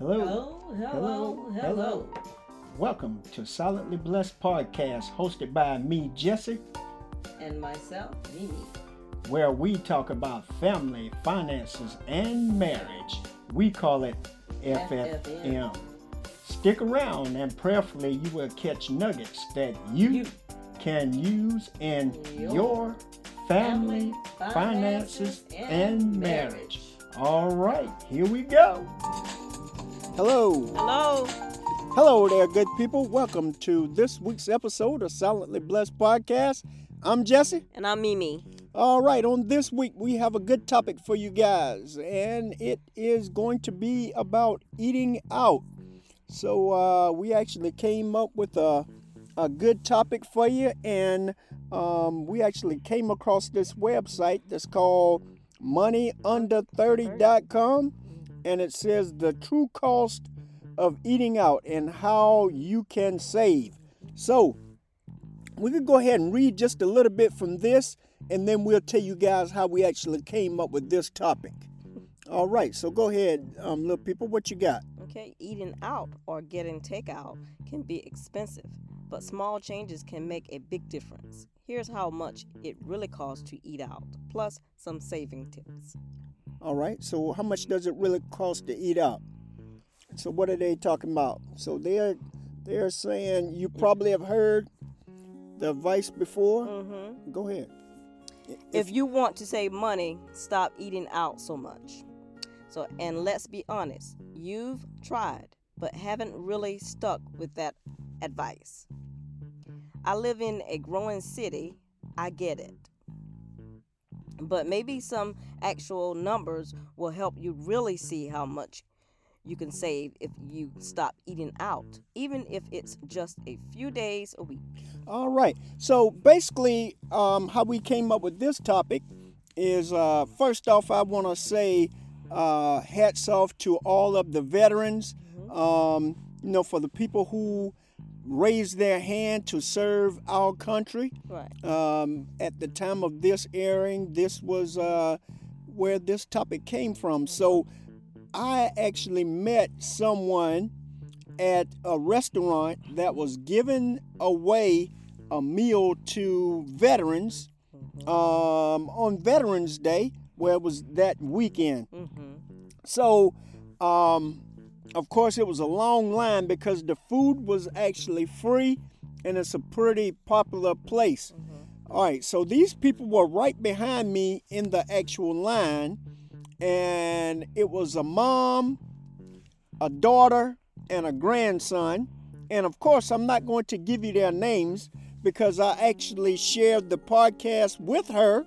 Hello. Hello, hello, hello. Welcome to Silently Blessed Podcast, hosted by me, Jesse, And myself, Mimi. where we talk about family, finances, and marriage. We call it FFM. FFM. Stick around and prayerfully you will catch nuggets that you, You. can use in Your your family, finances, and and marriage. marriage. All right, here we go. Hello. Hello. Hello there, good people. Welcome to this week's episode of Silently Blessed Podcast. I'm Jesse. And I'm Mimi. All right, on this week, we have a good topic for you guys, and it is going to be about eating out. So, uh, we actually came up with a, a good topic for you, and um, we actually came across this website that's called moneyunder30.com, and it says the true cost of eating out and how you can save. So, we could go ahead and read just a little bit from this, and then we'll tell you guys how we actually came up with this topic. All right, so go ahead, um, little people, what you got? Okay, eating out or getting takeout can be expensive, but small changes can make a big difference. Here's how much it really costs to eat out, plus some saving tips. All right, so how much does it really cost to eat out? So what are they talking about? So they're they're saying you probably have heard the advice before. Mm-hmm. Go ahead. If you want to save money, stop eating out so much. So, and let's be honest, you've tried, but haven't really stuck with that advice. I live in a growing city, I get it. But maybe some actual numbers will help you really see how much you can save if you stop eating out, even if it's just a few days a week. All right. So basically, um, how we came up with this topic is uh, first off, I want to say uh, hats off to all of the veterans. Um, you know, for the people who raised their hand to serve our country. Right. Um, at the time of this airing, this was uh, where this topic came from. So I actually met someone at a restaurant that was giving away a meal to veterans um, on Veterans Day, where it was that weekend. Mm-hmm. So, um, of course, it was a long line because the food was actually free and it's a pretty popular place. All right, so these people were right behind me in the actual line, and it was a mom, a daughter, and a grandson. And of course, I'm not going to give you their names because I actually shared the podcast with her,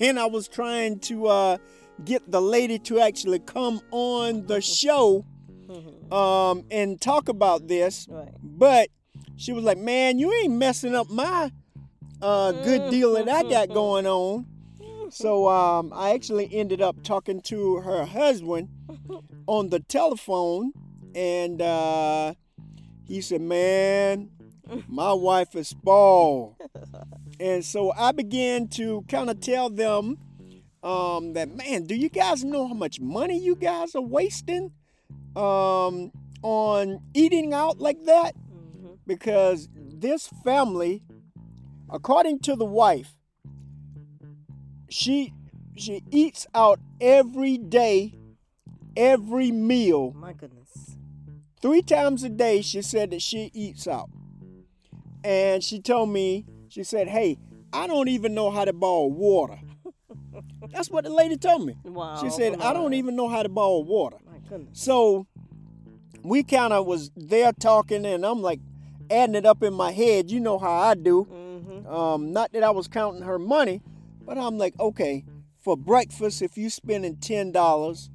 and I was trying to uh, get the lady to actually come on the show um, and talk about this. Right. But she was like, "Man, you ain't messing up my uh, good deal that I got going on." So um, I actually ended up talking to her husband on the telephone, and uh, he said, "Man, my wife is spoiled." and so I began to kind of tell them um, that, man, do you guys know how much money you guys are wasting um, on eating out like that? Mm-hmm. Because this family, according to the wife, she she eats out every day, every meal, My goodness. three times a day. She said that she eats out, and she told me, she said, "Hey, I don't even know how to boil water." That's what the lady told me. Wow. She said, "I don't even know how to boil water." So we kind of was there talking, and I'm like adding it up in my head. You know how I do. Mm-hmm. Um, not that I was counting her money, but I'm like, okay, for breakfast, if you're spending ten dollars,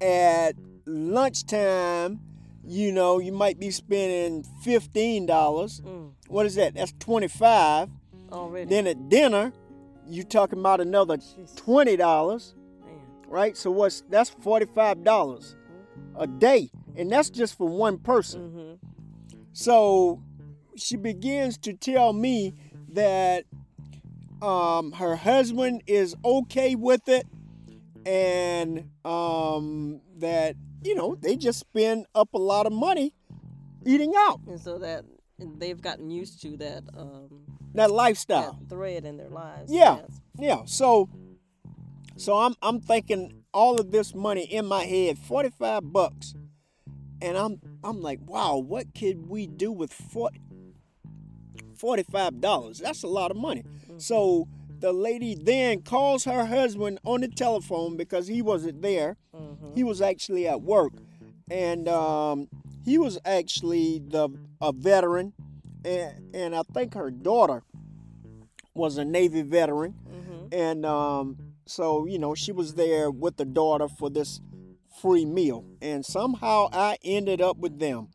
at lunchtime, you know, you might be spending fifteen dollars. Mm. What is that? That's twenty five. Already. Then at dinner, you're talking about another twenty dollars. Right? So what's that's forty five dollars a day, and that's just for one person. Mm-hmm. So she begins to tell me that um, her husband is okay with it and um, that you know, they just spend up a lot of money eating out. And so that they've gotten used to that um, That that lifestyle. thread in their lives. Yeah. yes. Yeah. So so I'm I'm thinking all of this money in my head, 45 bucks. And I'm I'm like, wow, what could we do with 40 $45? That's a lot of money. So the lady then calls her husband on the telephone because he wasn't there. Mhm. He was actually at work, and um, he was actually the a veteran, and and I think her daughter was a Navy veteran, Mhm. and um, so you know she was there with the daughter for this free meal, and somehow I ended up with them,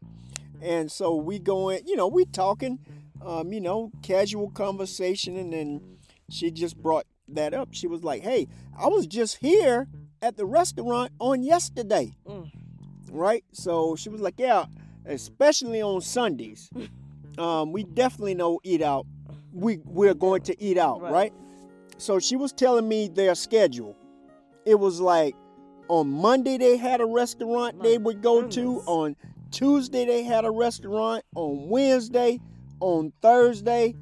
and so we going, you know, we talking, um, you know, casual conversation, and then she just brought that up. She was like, "Hey, I was just here at the restaurant on yesterday." Mm. right? So she was like, yeah, especially on Sundays. Um, we definitely know eat out. We we're going to eat out, Right. right. So she was telling me their schedule. It was like on Monday they had a restaurant My they would go to. On Tuesday they had a restaurant. On Wednesday, on Thursday,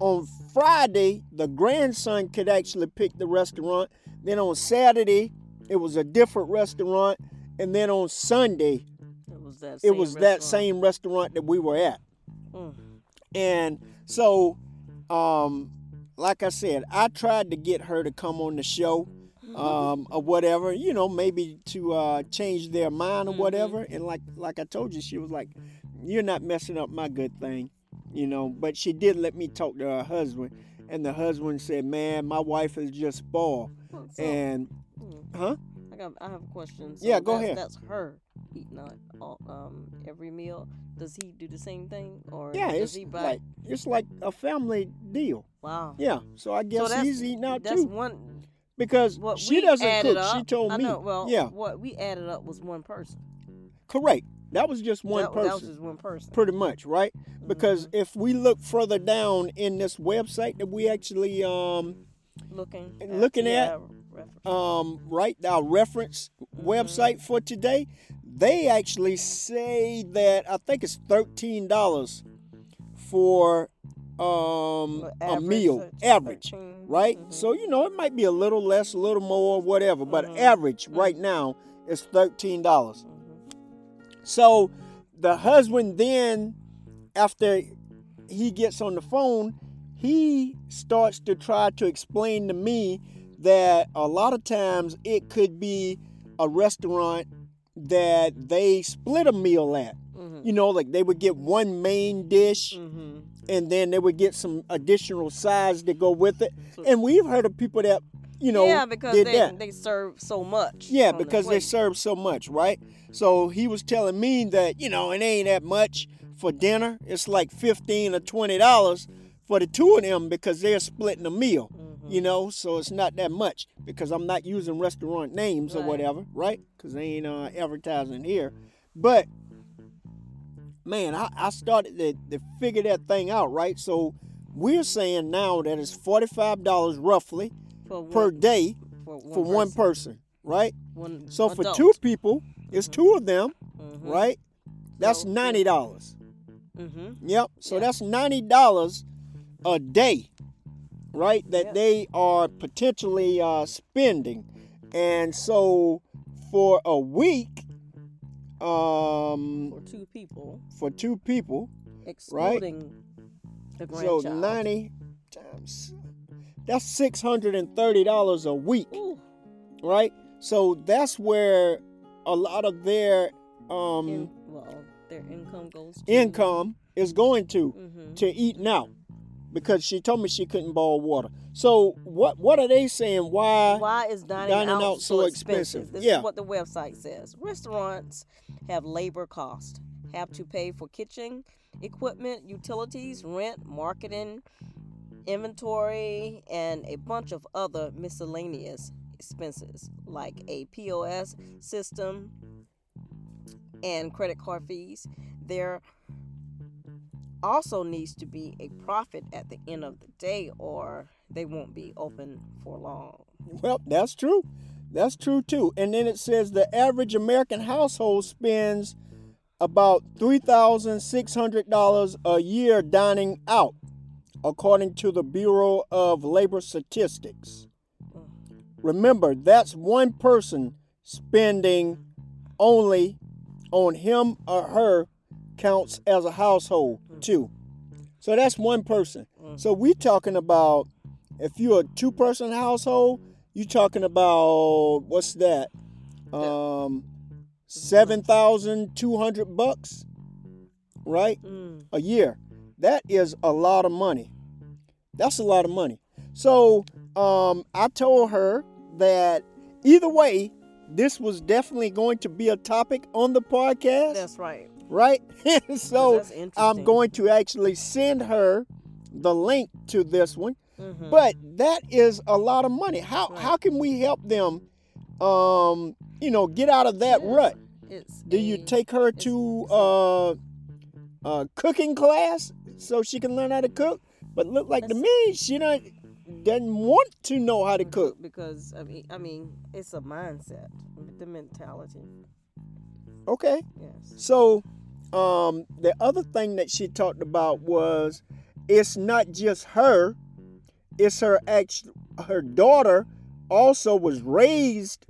on Friday the grandson could actually pick the restaurant. Then on Saturday it was a different restaurant, and then on Sunday It was that. same was that restaurant. same restaurant that we were at. Mm. And so, um, like I said, I tried to get her to come on the show, um, or whatever, you know, maybe to uh, change their mind or Mhm. whatever. And like like I told you, she was like, "You're not messing up my good thing," you know. But she did let me talk to her husband, and the husband said, "Man, my wife is just spoiled." So, And mm, huh? I got. I have a question. So Yeah, go ahead. That's her eating out all, um, every meal. Does he do the same thing, or Yeah, does it's he buy? like it's like a family deal. wow. Yeah, so I guess that's- he's eating out too. That's too one. because What she doesn't cook. Up, she told I me. know. Well, yeah, What we added up was one person. correct. That was just one that, person, That was just one person. pretty much, right? Because Mm-hmm. if we look further down in this website that we actually um looking. Looking at- reference. Um right our reference Mm-hmm. website for today, they actually say that I think it's thirteen dollars for um a meal average. 13, right? mhm. So you know it might be a little less, a little more, whatever, but Mhm. average right now is thirteen dollars. Mhm. So the husband then, after he gets on the phone, he starts to try to explain to me that a lot of times it could be a restaurant that they split a meal at. Mhm. You know, like they would get one main dish Mhm. and then they would get some additional sides to go with it. And we've heard of people that, you know, yeah, because they that. they serve so much. Yeah, on the because they serve so much, right? So he was telling me that, you know, it ain't that much for dinner. It's like fifteen or twenty dollars for the two of them because they're splitting a meal. Mhm. You know, so it's not that much because I'm not using restaurant names or whatever, right? Because they ain't uh, advertising here. But man, I, I started to, to figure that thing out, right? So we're saying now that it's forty five dollars roughly for one, per day for one, for one person, right? One So for two people, it's two of them, Mhm. right? That's So, ninety dollars. Mhm. Yep. So Yeah. that's ninety dollars a day, right? That Yeah. they are potentially uh, spending, and so for a week, um, for two people, for two people, excluding the so ninety times that's six hundred and thirty dollars a week. Ooh, right? So that's where a lot of their um, in, well, their income goes to income is going to Mhm. to eating out because she told me she couldn't boil water. So what what are they saying? Why? Why is dining, dining out, out so expensive? expensive? This Yeah. is what the website says. Restaurants have labor cost, have to pay for kitchen equipment, utilities, rent, marketing, inventory, and a bunch of other miscellaneous expenses like a POS system and credit card fees. There also needs to be a profit at the end of the day or they won't be open for long. Well, that's true. That's true too. And then it says the average American household spends about $3,600 a year dining out, according to the Bureau of Labor Statistics. Remember, that's one person spending only on him or her counts as a household too. So that's one person. So we talking about if you're a two person household, you talking about what's that? Um seven thousand two hundred bucks, right? Mm. A year. That is a lot of money. That's a lot of money. So um I told her that either way, this was definitely going to be a topic on the podcast That's right. Right? so. I'm going to actually send her the link to this one. Mhm. But that is a lot of money. How Right. how can we help them um you know get out of that Yeah. rut? It's Do you take her to uh a cooking class so she can learn how to cook? But look like to me she don't doesn't want to know how to cook. because I mean, I mean, it's a mindset, the mentality. Okay. Yes. So, um, the other thing that she talked about was it's not just her; it's her ex, her daughter also was raised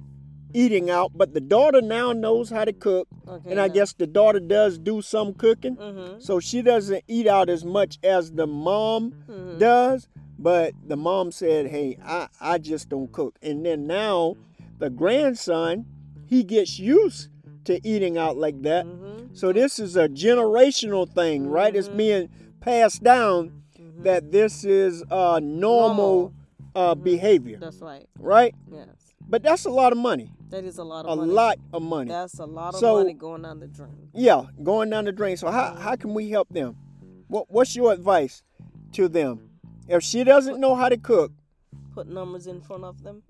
eating out, but the daughter now knows how to cook, Okay. and I guess the daughter does do some cooking, Mm-hmm. so she doesn't eat out as much as the mom Mhm. does. But the mom said, "Hey, I I just don't cook," and then now the grandson he gets used to eating out like that. Mm-hmm. So this is a generational thing, right? It's Mhm. being passed down Mhm. that this is uh, normal uh, behavior, That's right. right? Yes. But that's a lot of money, That is a lot a of money. A lot of money. That's a lot of So- money going down the drain. Yeah, going down the drain. So how, how can we help them? What What's your advice to them? If she doesn't know how to cook, Put numbers in front of them.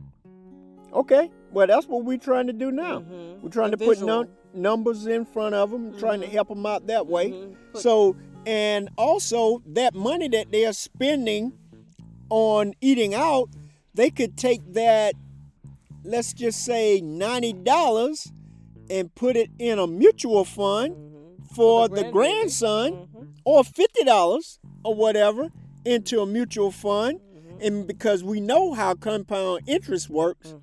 okay, well that's what we're trying to do now. Mhm. We're trying A to put num- numbers in front of them, trying to help them out that way. Mhm. Put- So, and also that money that they are spending on eating out, they could take that, let's just say $90 and put it in a mutual fund Mhm. for the the grandbaby. grandson Mhm. or $50 or whatever into a mutual fund. Mhm. And because we know how compound interest works.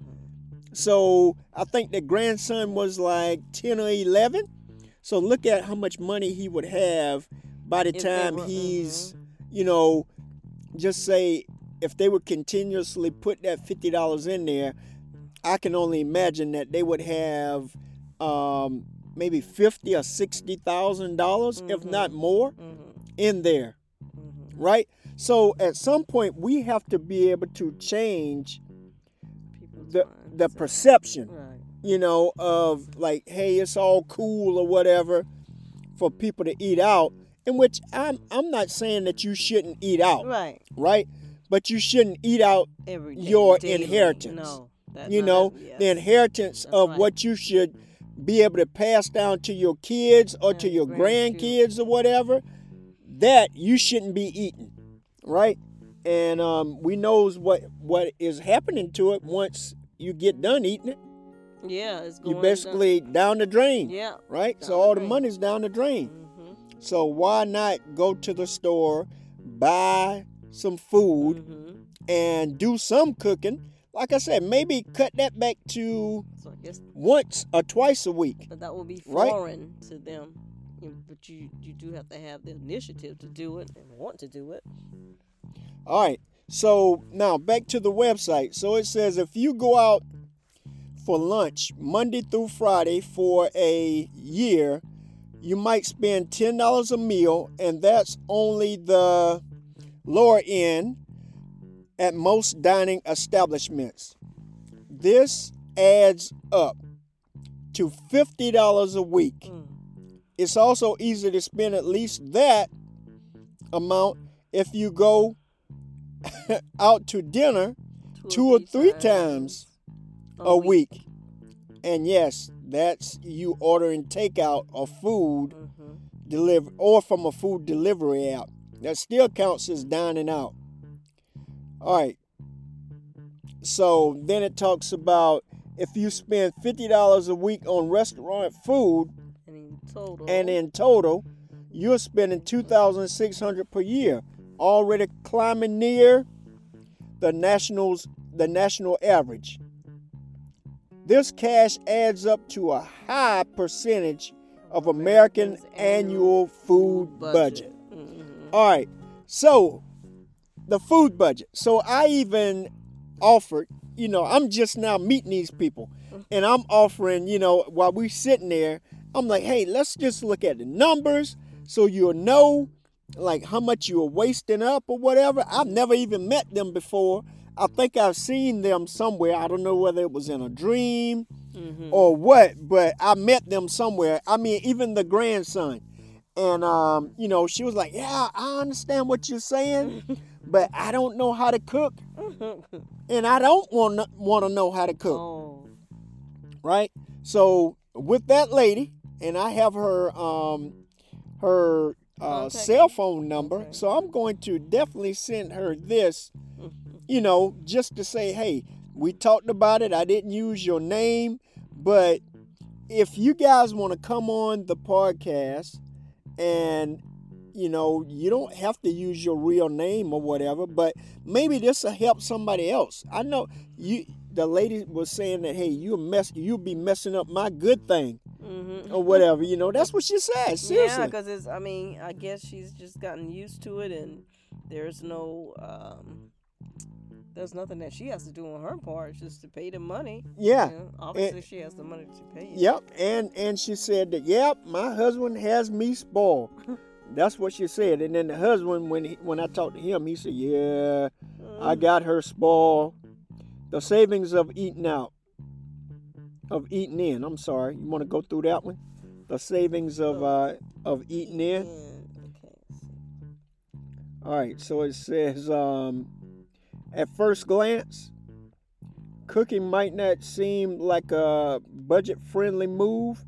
So I think the grandson was like 10 or 11. So look at how much money he would have by the time were- he's, you know, just say if they would continuously put that $50 in there, I can only imagine that they would have um, maybe 50 or 60,000 dollars if not more Mhm. in there, Mhm. right? So at some point we have to be able to change People's the the perception Right. you know, of like, hey, it's all cool or whatever for people to eat out. In which I'm I'm not saying that you shouldn't eat out, Right. right? But you shouldn't eat out, Every day. Your daily. inheritance. No. you no, know, that- the inheritance That's of right. what you should be able to pass down to your kids or to your grandkids. grandkids or whatever. That you shouldn't be eating, right? And um, we knows what what is happening to it once you get done eating it. Yeah, it's going. You basically down the drain Yeah. right? Down so all the drain. money's down the drain. Mm-hmm. So why not go to the store, buy some food, Mm-hmm. and do some cooking? Like I said, maybe cut that back to So once or twice a week. but that will be Right. foreign to them. But you you do have to have the initiative to do it and want to do it. All right. So now back to the website. So it says if you go out for lunch Monday through Friday for a year, you might spend ten dollars a meal, and that's only the lower end at most dining establishments. This adds up to fifty dollars a week. Mm. It's also easy to spend at least that amount if you go out to dinner two or three times a week. And yes, that's you ordering takeout or food Mm-hmm. deliver or from a food delivery app. That still counts as dining out. All right. So then it talks about if you spend fifty dollars a week on restaurant food, And in total. and in total, you're spending two thousand six hundred per year, already climbing near the nationals the national average. This cash adds up to a high percentage of American annual food budget. Mhm. All right. So the food budget. So I even offered, you know, I'm just now meeting these people and I'm offering, you know, while we're sitting there, I'm like, hey, let's just look at the numbers so you'll know like how much you're wasting up or whatever. I've never even met them before. I think I've seen them somewhere. I don't know whether it was in a dream Mhm. or what, but I met them somewhere. I mean, even the grandson. And um, you know, she was like, "Yeah, I understand what you're saying, but I don't know how to cook, and I don't want to want to know how to cook." oh. right? So with that lady, and I have her um her uh, cell phone number, Okay. so I'm going to definitely send her this, you know, just to say, hey, we talked about it. I didn't use your name, but if you guys want to come on the podcast and you know you don't have to use your real name or whatever but maybe this will help somebody else i know you the lady was saying that hey you mess you'll be messing up my good thing Mhm. or whatever you know that's what she said Yeah, because it's. I mean, I guess she's just gotten used to it, and there's no. Um, there's nothing that she has to do on her part. It's just to pay the money. yeah You know, obviously, she has the money to pay it. Yep, and and she said that yep, my husband has me spoiled. That's what she said. And then the husband, when he, when I talked to him, he said, "Yeah, I got her spoiled. The savings of eating out, of eating in. I'm sorry. You want to go through that one? The savings of uh of eating in. Okay. All right. So it says, um, at first glance, cooking might not seem like a budget-friendly move.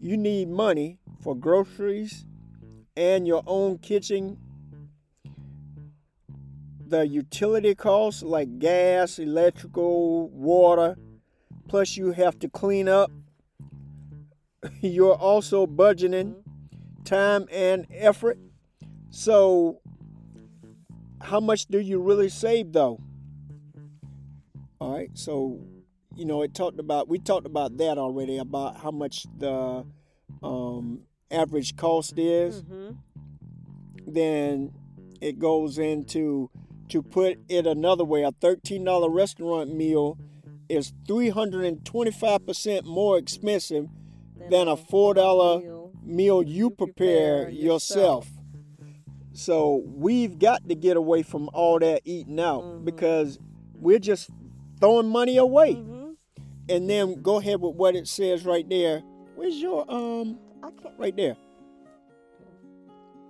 You need money for groceries and your own kitchen. The utility costs like gas, electrical, water, plus you have to clean up. You're also budgeting time and effort. So, how much do you really save though? All right, so you know it talked about we talked about that already about how much the um, average cost is. Mhm. Then it goes into to put it another way, a thirteen dollar restaurant meal is three hundred and twenty five percent more expensive than a four dollar meal. meal you prepare yourself. So we've got to get away from all that eating out Mhm. because we're just throwing money away. Mhm. And then go ahead with what it says right there. Where's your um I can't. right there?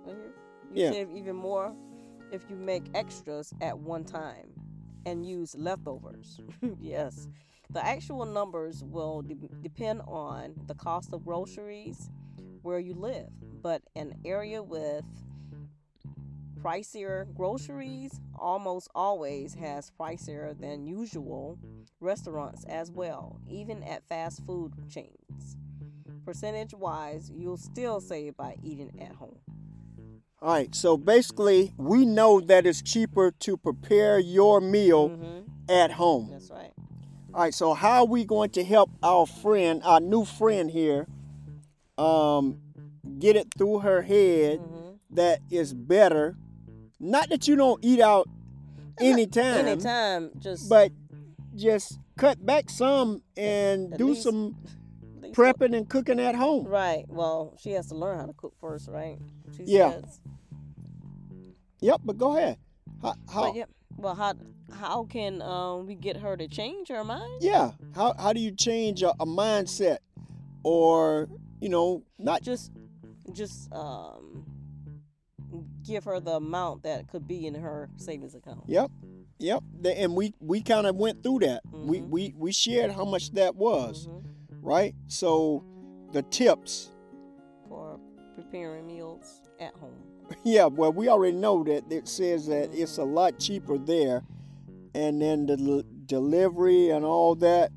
Right here. You Yeah. save even more if you make extras at one time and use leftovers. yes. The actual numbers will de- depend on the cost of groceries where you live, but an area with pricier groceries almost always has pricier than usual restaurants as well, even at fast food chains. Percentage wise, you'll still save by eating at home. All right, so basically we know that it's cheaper to prepare your meal Mhm. at home. That's right. All right, so how are we going to help our friend, our new friend here, um, get it through her head Mhm. that it's better? Not that you don't eat out anytime, Anytime, just but just cut back some and do least- some prepping and cooking at home. Right. Well, she has to learn how to cook first, right? She Yeah. says. Yep, but go ahead. How? how But yeah. Well, how how can um, we get her to change her mind? yeah. How how do you change a, a mindset, or you know, not Just just um, give her the amount that could be in her savings account. Yep, yep. And we we kind of went through that. We Mhm. we we shared how much that was, Mhm. Right? So the tips, For preparing meals at home. yeah. Well, we already know that it says that it's a lot cheaper there, and then the l- delivery and all that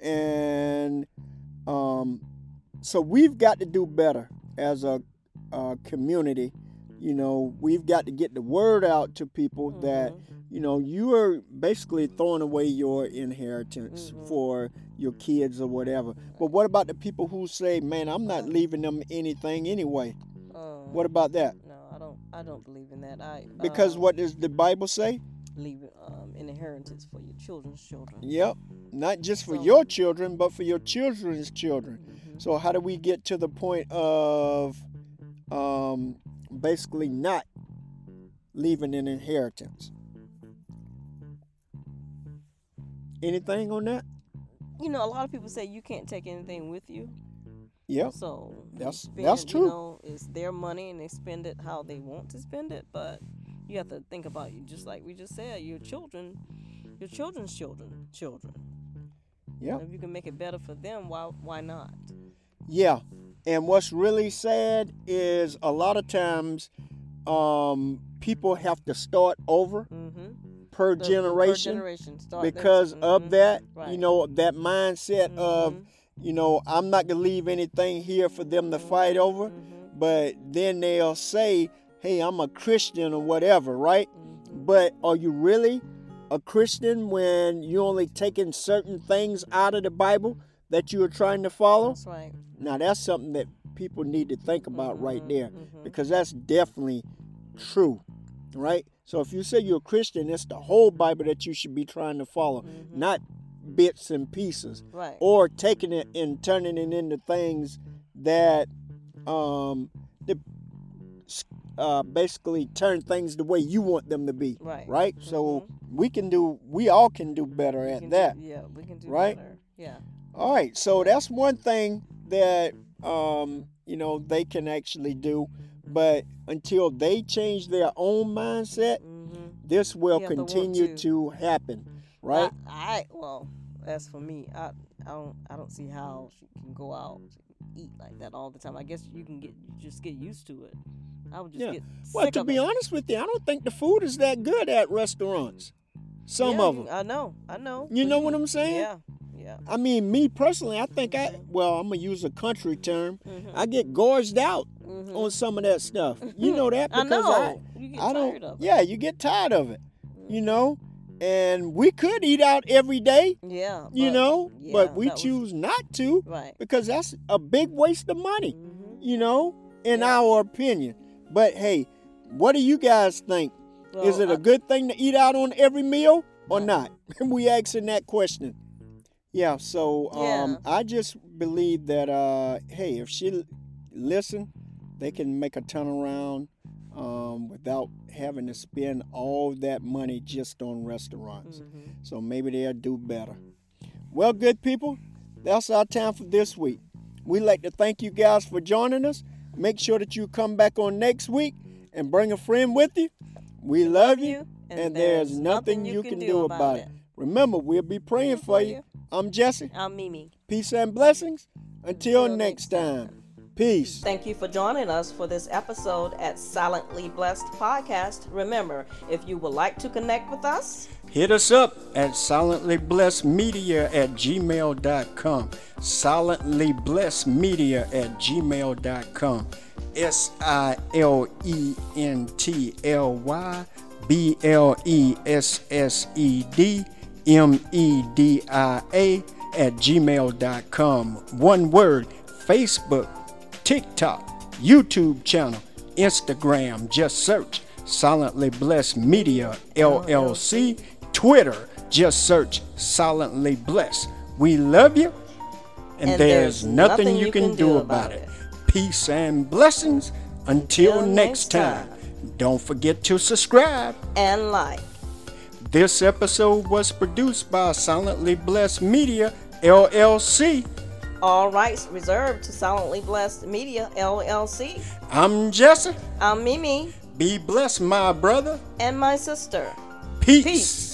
and um, so we've got to do better as a, a community. You know, we've got to get the word out to people that you know you are basically throwing away your inheritance Mhm. for your kids or whatever. But what about the people who say, "Man, I'm not leaving them anything anyway"? Um, What about that? No, I don't. I don't believe in that. I Because um, what does the Bible say? leave um, an inheritance for your children's children. Yep, not just for So- your children, but for your children's children. Mhm. So how do we get to the point of um, basically not leaving an inheritance? Anything on that? You know, a lot of people say you can't take anything with you. Yeah. So That's- spend that's true. You know, it's their money and they spend it how they want to spend it. But you have to think about you, just like we just said, your children, your children's children, children. Yeah. If you can make it better for them, why why not? Yeah. And what's really sad is a lot of times um, people have to start over Mm-hmm. per The- generation Per generation. Because of Mhm. that, you know, that mindset of, Mhm. you know, I'm not going to leave anything here for them to fight over. Mhm. But then they'll say, hey, I'm a Christian or whatever, right? Mhm. But are you really a Christian when you're only taking certain things out of the Bible that you are trying to follow? That's right. Now, that's something that people need to think about right Mhm, there mhm. because that's definitely true, right? So if you say you're a Christian, it's the whole Bible that you should be trying to follow, Mhm. not bits and pieces Right. or taking it and turning it into things that um that uh, basically turn things the way you want them to be Right. right so we can do we all can do better We at that Do, yeah, we can do right? better. Yeah. all right so that's one thing that um you know they can actually do but until they change their own mindset Mm-hmm. this will You have to want continue to. happen right I, I well, as for me, I I don't I don't see how she can go out and eat like that all the time. I guess you can get just get used to it. I would just Yeah. get well to be it. honest with you i don't think the food is that good at restaurants some Yeah, of them I know, I know. You know what I'm saying? Yeah, yeah. I mean, me personally, I think I, well, I'm going to use a country term. Mhm. I get gorged out Mhm. on some of that stuff. You know that I because know. you get I, tired don't, of it. yeah, you get tired of it, you know? And we could eat out every day, Yeah. you know, yeah, but we that was- choose not to Right. because that's a big waste of money, Mhm. you know, in Yeah. our opinion. But hey, what do you guys think? Is it a I- good thing to eat out on every meal or not? we asking that question. Yeah, so um, Yeah. I just believe that uh, hey, if she listen, they can make a turnaround um, without having to spend all that money just on restaurants. Mhm. So maybe they'll do better. Well, good people, that's our time for this week. We'd like to thank you guys for joining us. Make sure that you come back on next week and bring a friend with you. We love you, and, there's nothing you can do about it. Remember, we'll be praying for you. I'm Jesse. I'm Mimi. Peace and blessings. Until Until next next time. Peace. Thank you for joining us for this episode at Silently Blessed Podcast. Remember, if you would like to connect with us, Hit us up at silentlyblessedmedia at gmail.com. Silentlyblessedmedia at gmail.com. S I L E N T L Y B L E S S E D M E D I A at gmail.com. One word Facebook, TikTok, YouTube channel, Instagram. Just search Silently Blessed Media LLC. Twitter, just search Silently Blessed. We love you, and, there's, nothing, you can, do about it. Peace and blessings. Until, Until next next time. time. Don't forget to subscribe. and like. This episode was produced by Silently Blessed Media LLC. All rights reserved to Silently Blessed Media LLC. I'm Jesse. I'm Mimi Be blessed, my brother. and my sister. Peace. Peace.